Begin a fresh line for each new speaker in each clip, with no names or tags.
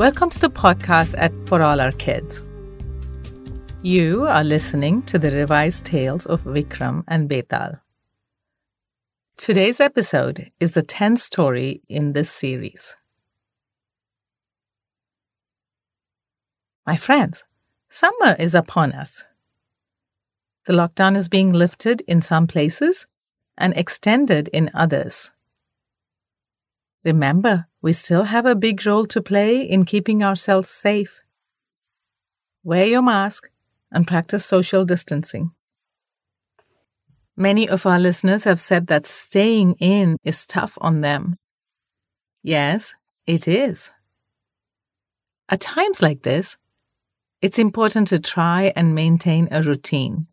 Welcome to the podcast at For All Our Kids. You are listening to the revised tales of Vikram and Betaal. Today's episode is the 10th story in this series. My friends, summer is upon us. The lockdown is being lifted in some places and extended in others. Remember, we still have a big role to play in keeping ourselves safe. Wear your mask and practice social distancing. Many of our listeners have said that staying in is tough on them. Yes, it is. At times like this, it's important to try and maintain a routine.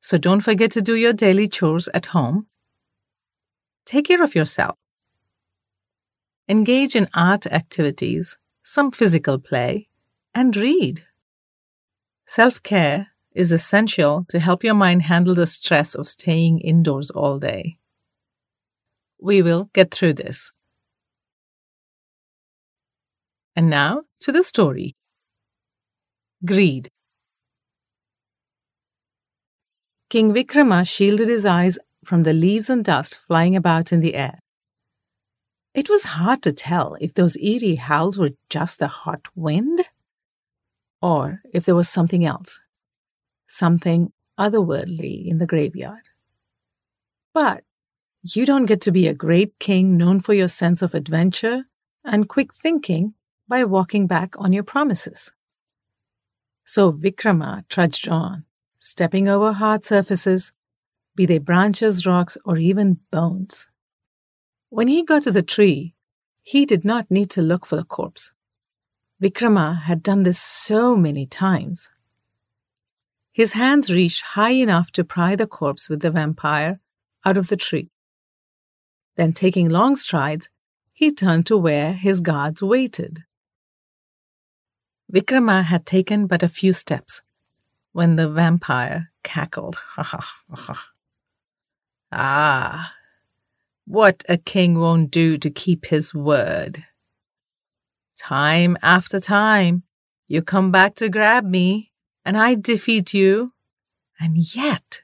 So don't forget to do your daily chores at home. Take care of yourself. Engage in art activities, some physical play, and read. Self care is essential to help your mind handle the stress of staying indoors all day. We will get through this. And now to the story Greed. King Vikrama shielded his eyes from the leaves and dust flying about in the air. It was hard to tell if those eerie howls were just the hot wind or if there was something else, something otherworldly in the graveyard. But you don't get to be a great king known for your sense of adventure and quick thinking by walking back on your promises. So Vikrama trudged on, stepping over hard surfaces, be they branches, rocks, or even bones. When he got to the tree, he did not need to look for the corpse. Vikrama had done this so many times. His hands reached high enough to pry the corpse with the vampire out of the tree. Then, taking long strides, he turned to where his guards waited. Vikrama had taken but a few steps when the vampire cackled. Ha. Ha ha ah, what a king won't do to keep his word. Time after time, you come back to grab me, and I defeat you, and yet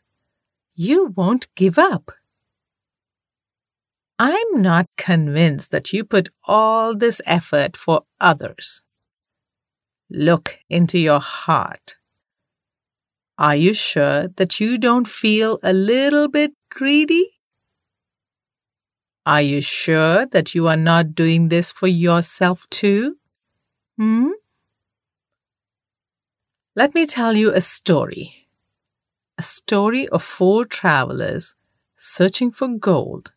you won't give up. I'm not convinced that you put all this effort for others. Look into your heart. Are you sure that you don't feel a little bit greedy? Are you sure that you are not doing this for yourself too? Hmm? Let me tell you a story. A story of four travelers searching for gold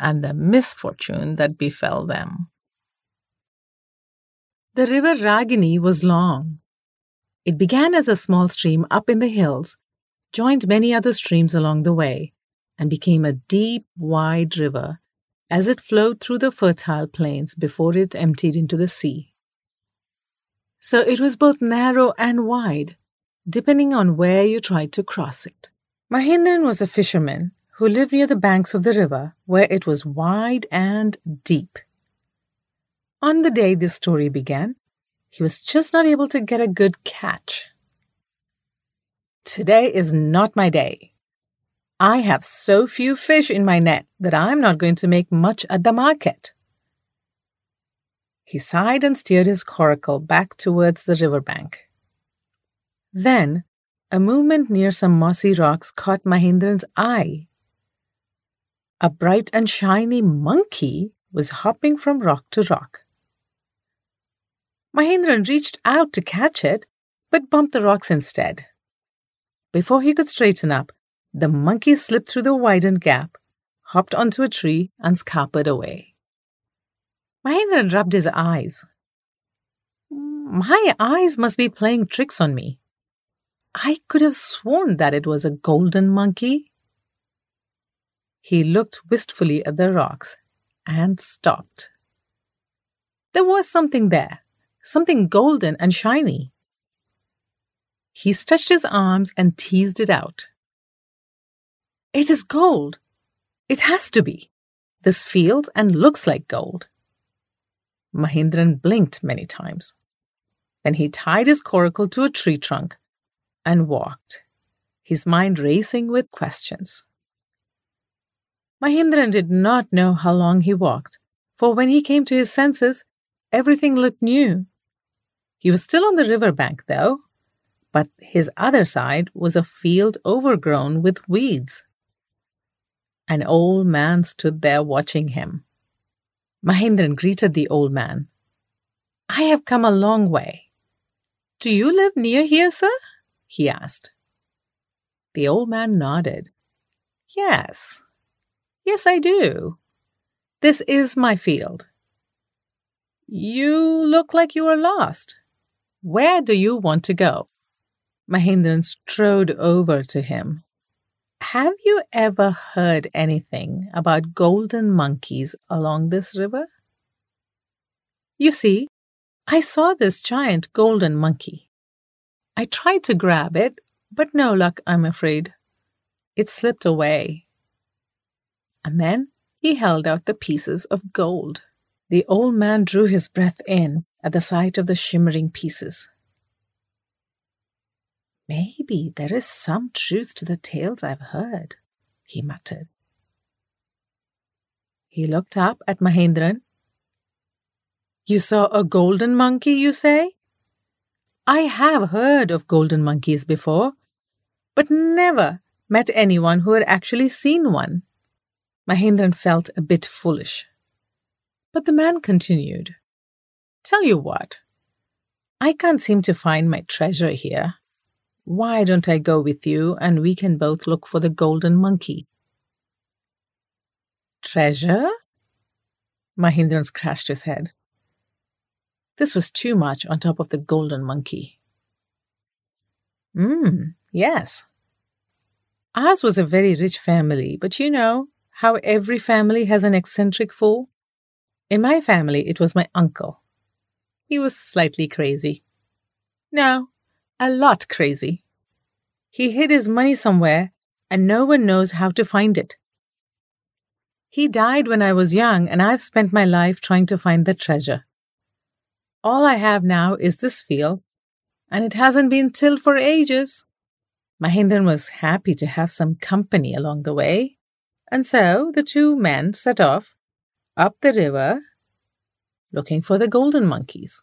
and the misfortune that befell them. The river Ragini was long. It began as a small stream up in the hills, joined many other streams along the way, and became a deep, wide river as it flowed through the fertile plains before it emptied into the sea. So it was both narrow and wide, depending on where you tried to cross it. Mahendran was a fisherman who lived near the banks of the river where it was wide and deep. On the day this story began, he was just not able to get a good catch. Today is not my day, I have so few fish in my net that I'm not going to make much at the market. He sighed and steered his coracle back towards the river bank. Then, a movement near some mossy rocks caught Mahendran's eye. A bright and shiny monkey was hopping from rock to rock. Mahendran reached out to catch it, but bumped the rocks instead. Before he could straighten up, the monkey slipped through the widened gap, hopped onto a tree, and scampered away. Mahendran rubbed his eyes. My eyes must be playing tricks on me. I could have sworn that it was a golden monkey. He looked wistfully at the rocks and stopped. There was something there, something golden and shiny. He stretched his arms and teased it out. It is gold. It has to be. This feels and looks like gold. Mahendran blinked many times. Then he tied his coracle to a tree trunk and walked, his mind racing with questions. Mahendran did not know how long he walked, for when he came to his senses, everything looked new. He was still on the river bank, though, but his other side was a field overgrown with weeds. An old man stood there watching him. Mahendran greeted the old man. I have come a long way. Do you live near here, sir? he asked. The old man nodded. Yes. Yes, I do. This is my field. You look like you are lost. Where do you want to go? Mahendran strode over to him. Have you ever heard anything about golden monkeys along this river? You see, I saw this giant golden monkey. I tried to grab it, but no luck, I'm afraid. It slipped away. And then he held out the pieces of gold. The old man drew his breath in at the sight of the shimmering pieces. Maybe there is some truth to the tales I've heard, he muttered. He looked up at Mahendran. You saw a golden monkey, you say? I have heard of golden monkeys before, but never met anyone who had actually seen one. Mahendran felt a bit foolish. But the man continued. Tell you what, I can't seem to find my treasure here. Why don't I go with you and we can both look for the golden monkey? Treasure? Mahendran scratched his head. This was too much on top of the golden monkey. Hmm, yes. Ours was a very rich family, but you know how every family has an eccentric fool? In my family, it was my uncle. He was slightly crazy. No, a lot crazy. He hid his money somewhere, and no one knows how to find it. He died when I was young, and I've spent my life trying to find the treasure. All I have now is this field, and it hasn't been tilled for ages. Mahendran was happy to have some company along the way, and so the two men set off up the river looking for the golden monkeys.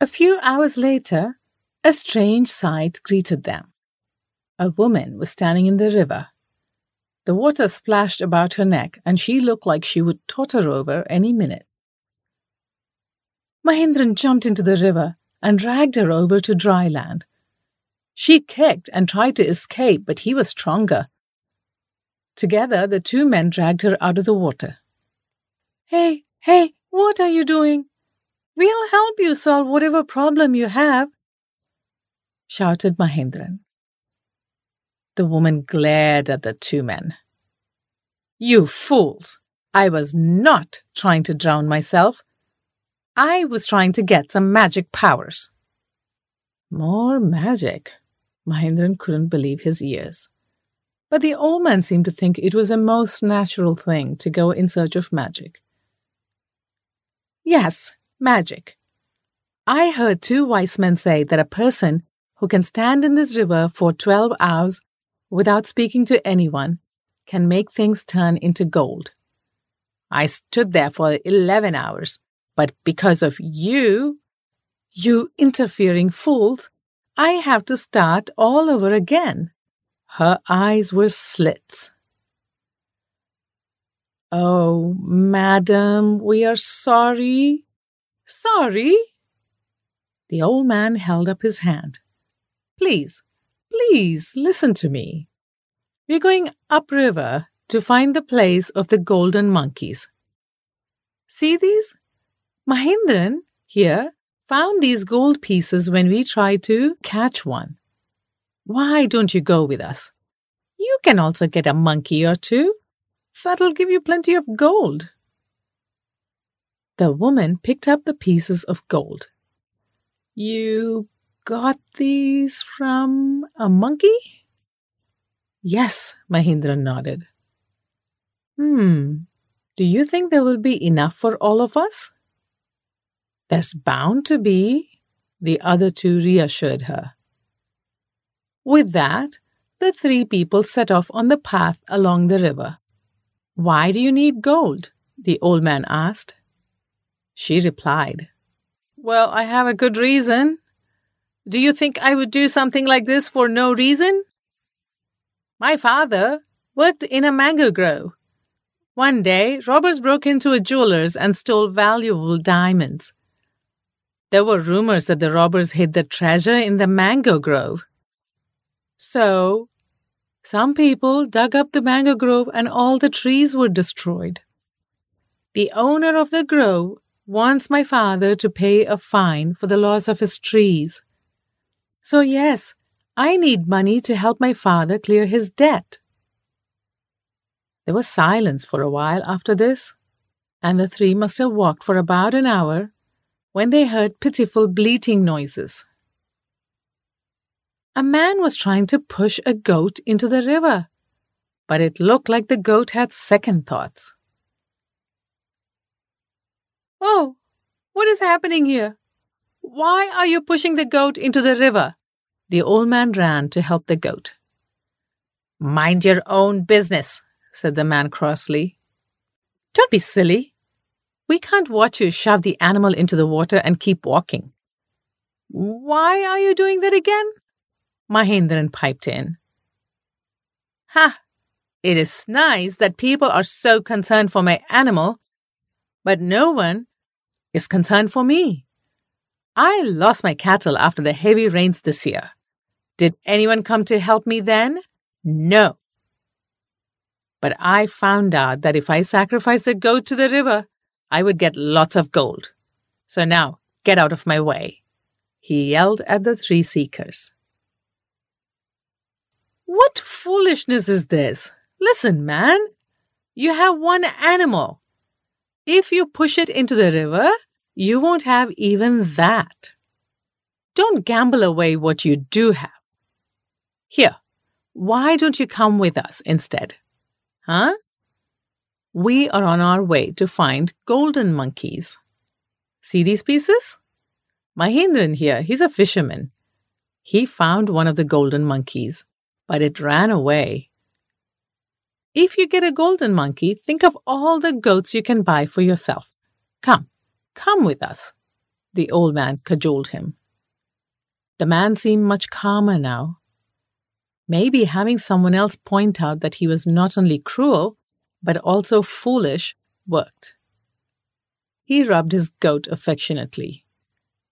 A few hours later, a strange sight greeted them. A woman was standing in the river. The water splashed about her neck, and she looked like she would totter over any minute. Mahendran jumped into the river and dragged her over to dry land. She kicked and tried to escape, but he was stronger. Together, the two men dragged her out of the water. Hey, hey, what are you doing? We'll help you solve whatever problem you have, shouted Mahendran. The woman glared at the two men. You fools! I was not trying to drown myself. I was trying to get some magic powers. More magic? Mahendran couldn't believe his ears. But the old man seemed to think it was a most natural thing to go in search of magic. Yes, magic. I heard two wise men say that a person who can stand in this river for 12 hours without speaking to anyone can make things turn into gold. I stood there for 11 hours, but because of you, you interfering fools, I have to start all over again. Her eyes were slits. Oh, madam, we are sorry. Sorry? The old man held up his hand. Please, please listen to me. We're going upriver to find the place of the golden monkeys. See these? Mahendran here found these gold pieces when we tried to catch one. Why don't you go with us? You can also get a monkey or two. That'll give you plenty of gold. The woman picked up the pieces of gold. You got these from a monkey? Yes, Mahindra nodded. Hmm. Do you think there will be enough for all of us? There's bound to be, the other two reassured her. With that, the three people set off on the path along the river. Why do you need gold? the old man asked. She replied, Well, I have a good reason. Do you think I would do something like this for no reason? My father worked in a mango grove. One day, robbers broke into a jeweler's and stole valuable diamonds. There were rumors that the robbers hid the treasure in the mango grove. So, some people dug up the mango grove and all the trees were destroyed. The owner of the grove wants my father to pay a fine for the loss of his trees. So, yes, I need money to help my father clear his debt. There was silence for a while after this, and the three must have walked for about an hour when they heard pitiful bleating noises. A man was trying to push a goat into the river, but it looked like the goat had second thoughts. Oh, what is happening here? Why are you pushing the goat into the river? The old man ran to help the goat. Mind your own business, said the man crossly. Don't be silly. We can't watch you shove the animal into the water and keep walking. Why are you doing that again? Mahendran piped in. Ha! It is nice that people are so concerned for my animal, but no one is concerned for me. I lost my cattle after the heavy rains this year. Did anyone come to help me then? No. But I found out that if I sacrificed a goat to the river, I would get lots of gold. So now, get out of my way. He yelled at the three seekers. What foolishness is this? Listen, man. You have one animal. If you push it into the river, you won't have even that. Don't gamble away what you do have. Here, why don't you come with us instead? Huh? We are on our way to find golden monkeys. See these pieces? Mahendran here, he's a fisherman. He found one of the golden monkeys, but it ran away. If you get a golden monkey, think of all the goats you can buy for yourself. Come, come with us. The old man cajoled him. The man seemed much calmer now. Maybe having someone else point out that he was not only cruel, but also foolish worked. He rubbed his goat affectionately.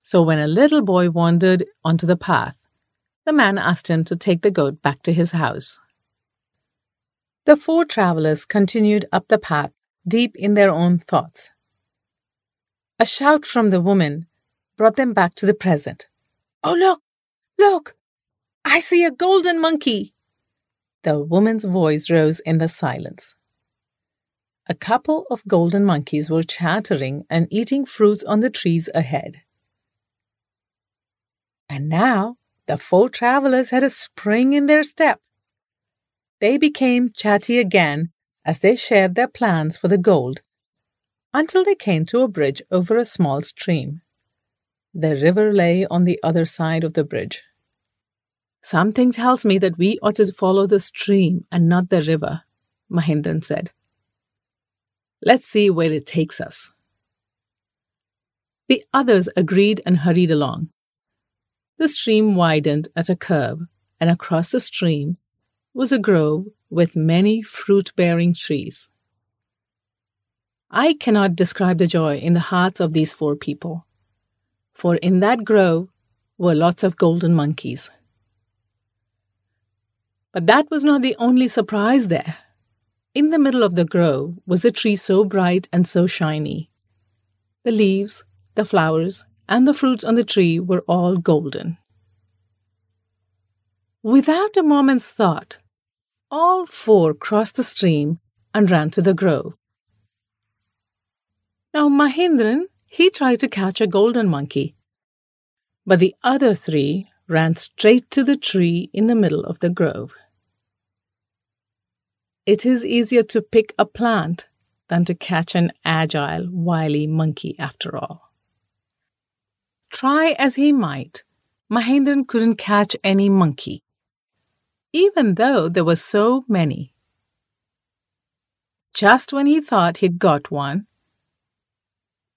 So when a little boy wandered onto the path, the man asked him to take the goat back to his house. The four travelers continued up the path, deep in their own thoughts. A shout from the woman brought them back to the present. Oh, look! Look! I see a golden monkey! The woman's voice rose in the silence. A couple of golden monkeys were chattering and eating fruits on the trees ahead. And now the four travelers had a spring in their step. They became chatty again as they shared their plans for the gold until they came to a bridge over a small stream. The river lay on the other side of the bridge. Something tells me that we ought to follow the stream and not the river, Mahendran said. Let's see where it takes us. The others agreed and hurried along. The stream widened at a curve, and across the stream was a grove with many fruit bearing trees. I cannot describe the joy in the hearts of these four people, for in that grove were lots of golden monkeys. But that was not the only surprise there. In the middle of the grove was a tree so bright and so shiny. The leaves, the flowers, and the fruits on the tree were all golden. Without a moment's thought, all four crossed the stream and ran to the grove. Now Mahendran, he tried to catch a golden monkey, but the other three ran straight to the tree in the middle of the grove. It is easier to pick a plant than to catch an agile, wily monkey after all. Try as he might, Mahendran couldn't catch any monkey, even though there were so many. Just when he thought he'd got one,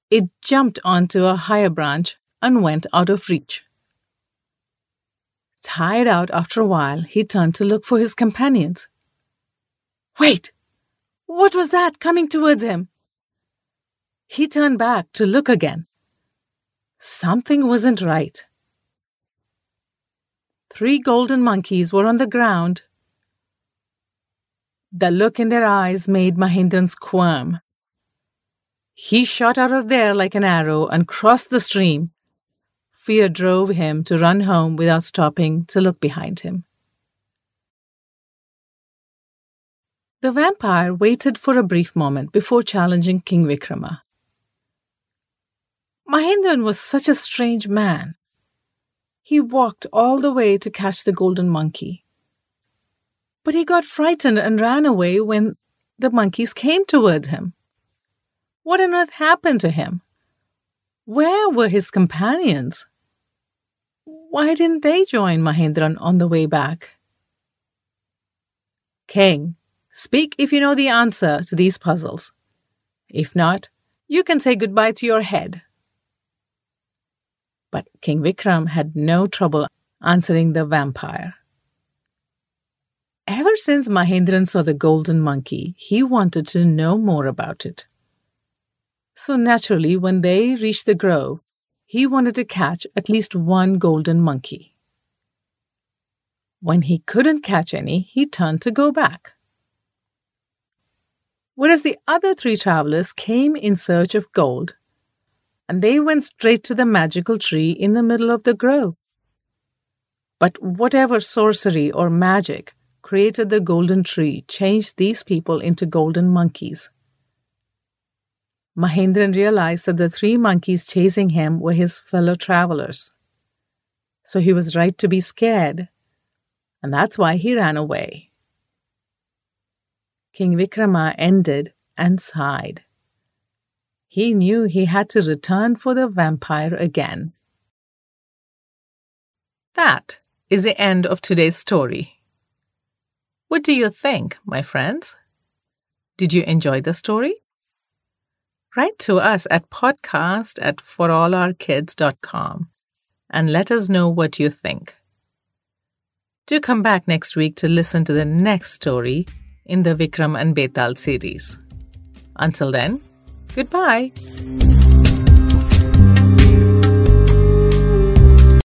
it jumped onto a higher branch and went out of reach. Tired out after a while, he turned to look for his companions. Wait! What was that coming towards him? He turned back to look again. Something wasn't right. Three golden monkeys were on the ground. The look in their eyes made Mahendran squirm. He shot out of there like an arrow and crossed the stream. Fear drove him to run home without stopping to look behind him. The vampire waited for a brief moment before challenging King Vikrama. Mahendran was such a strange man. He walked all the way to catch the golden monkey. But he got frightened and ran away when the monkeys came toward him. What on earth happened to him? Where were his companions? Why didn't they join Mahendran on the way back? King, Speak if you know the answer to these puzzles. If not, you can say goodbye to your head. But King Vikram had no trouble answering the vampire. Ever since Mahendran saw the golden monkey, he wanted to know more about it. So naturally, when they reached the grove, he wanted to catch at least one golden monkey. When he couldn't catch any, he turned to go back whereas the other three travelers came in search of gold, and they went straight to the magical tree in the middle of the grove. But whatever sorcery or magic created the golden tree changed these people into golden monkeys. Mahendran realized that the three monkeys chasing him were his fellow travelers. So he was right to be scared, and that's why he ran away. King Vikrama ended and sighed. He knew he had to return for the vampire again. That is the end of today's story. What do you think, my friends? Did you enjoy the story? Write to us at podcast at forallourkids.com and let us know what you think. Do come back next week to listen to the next story in the Vikram and Betaal series. Until then, goodbye.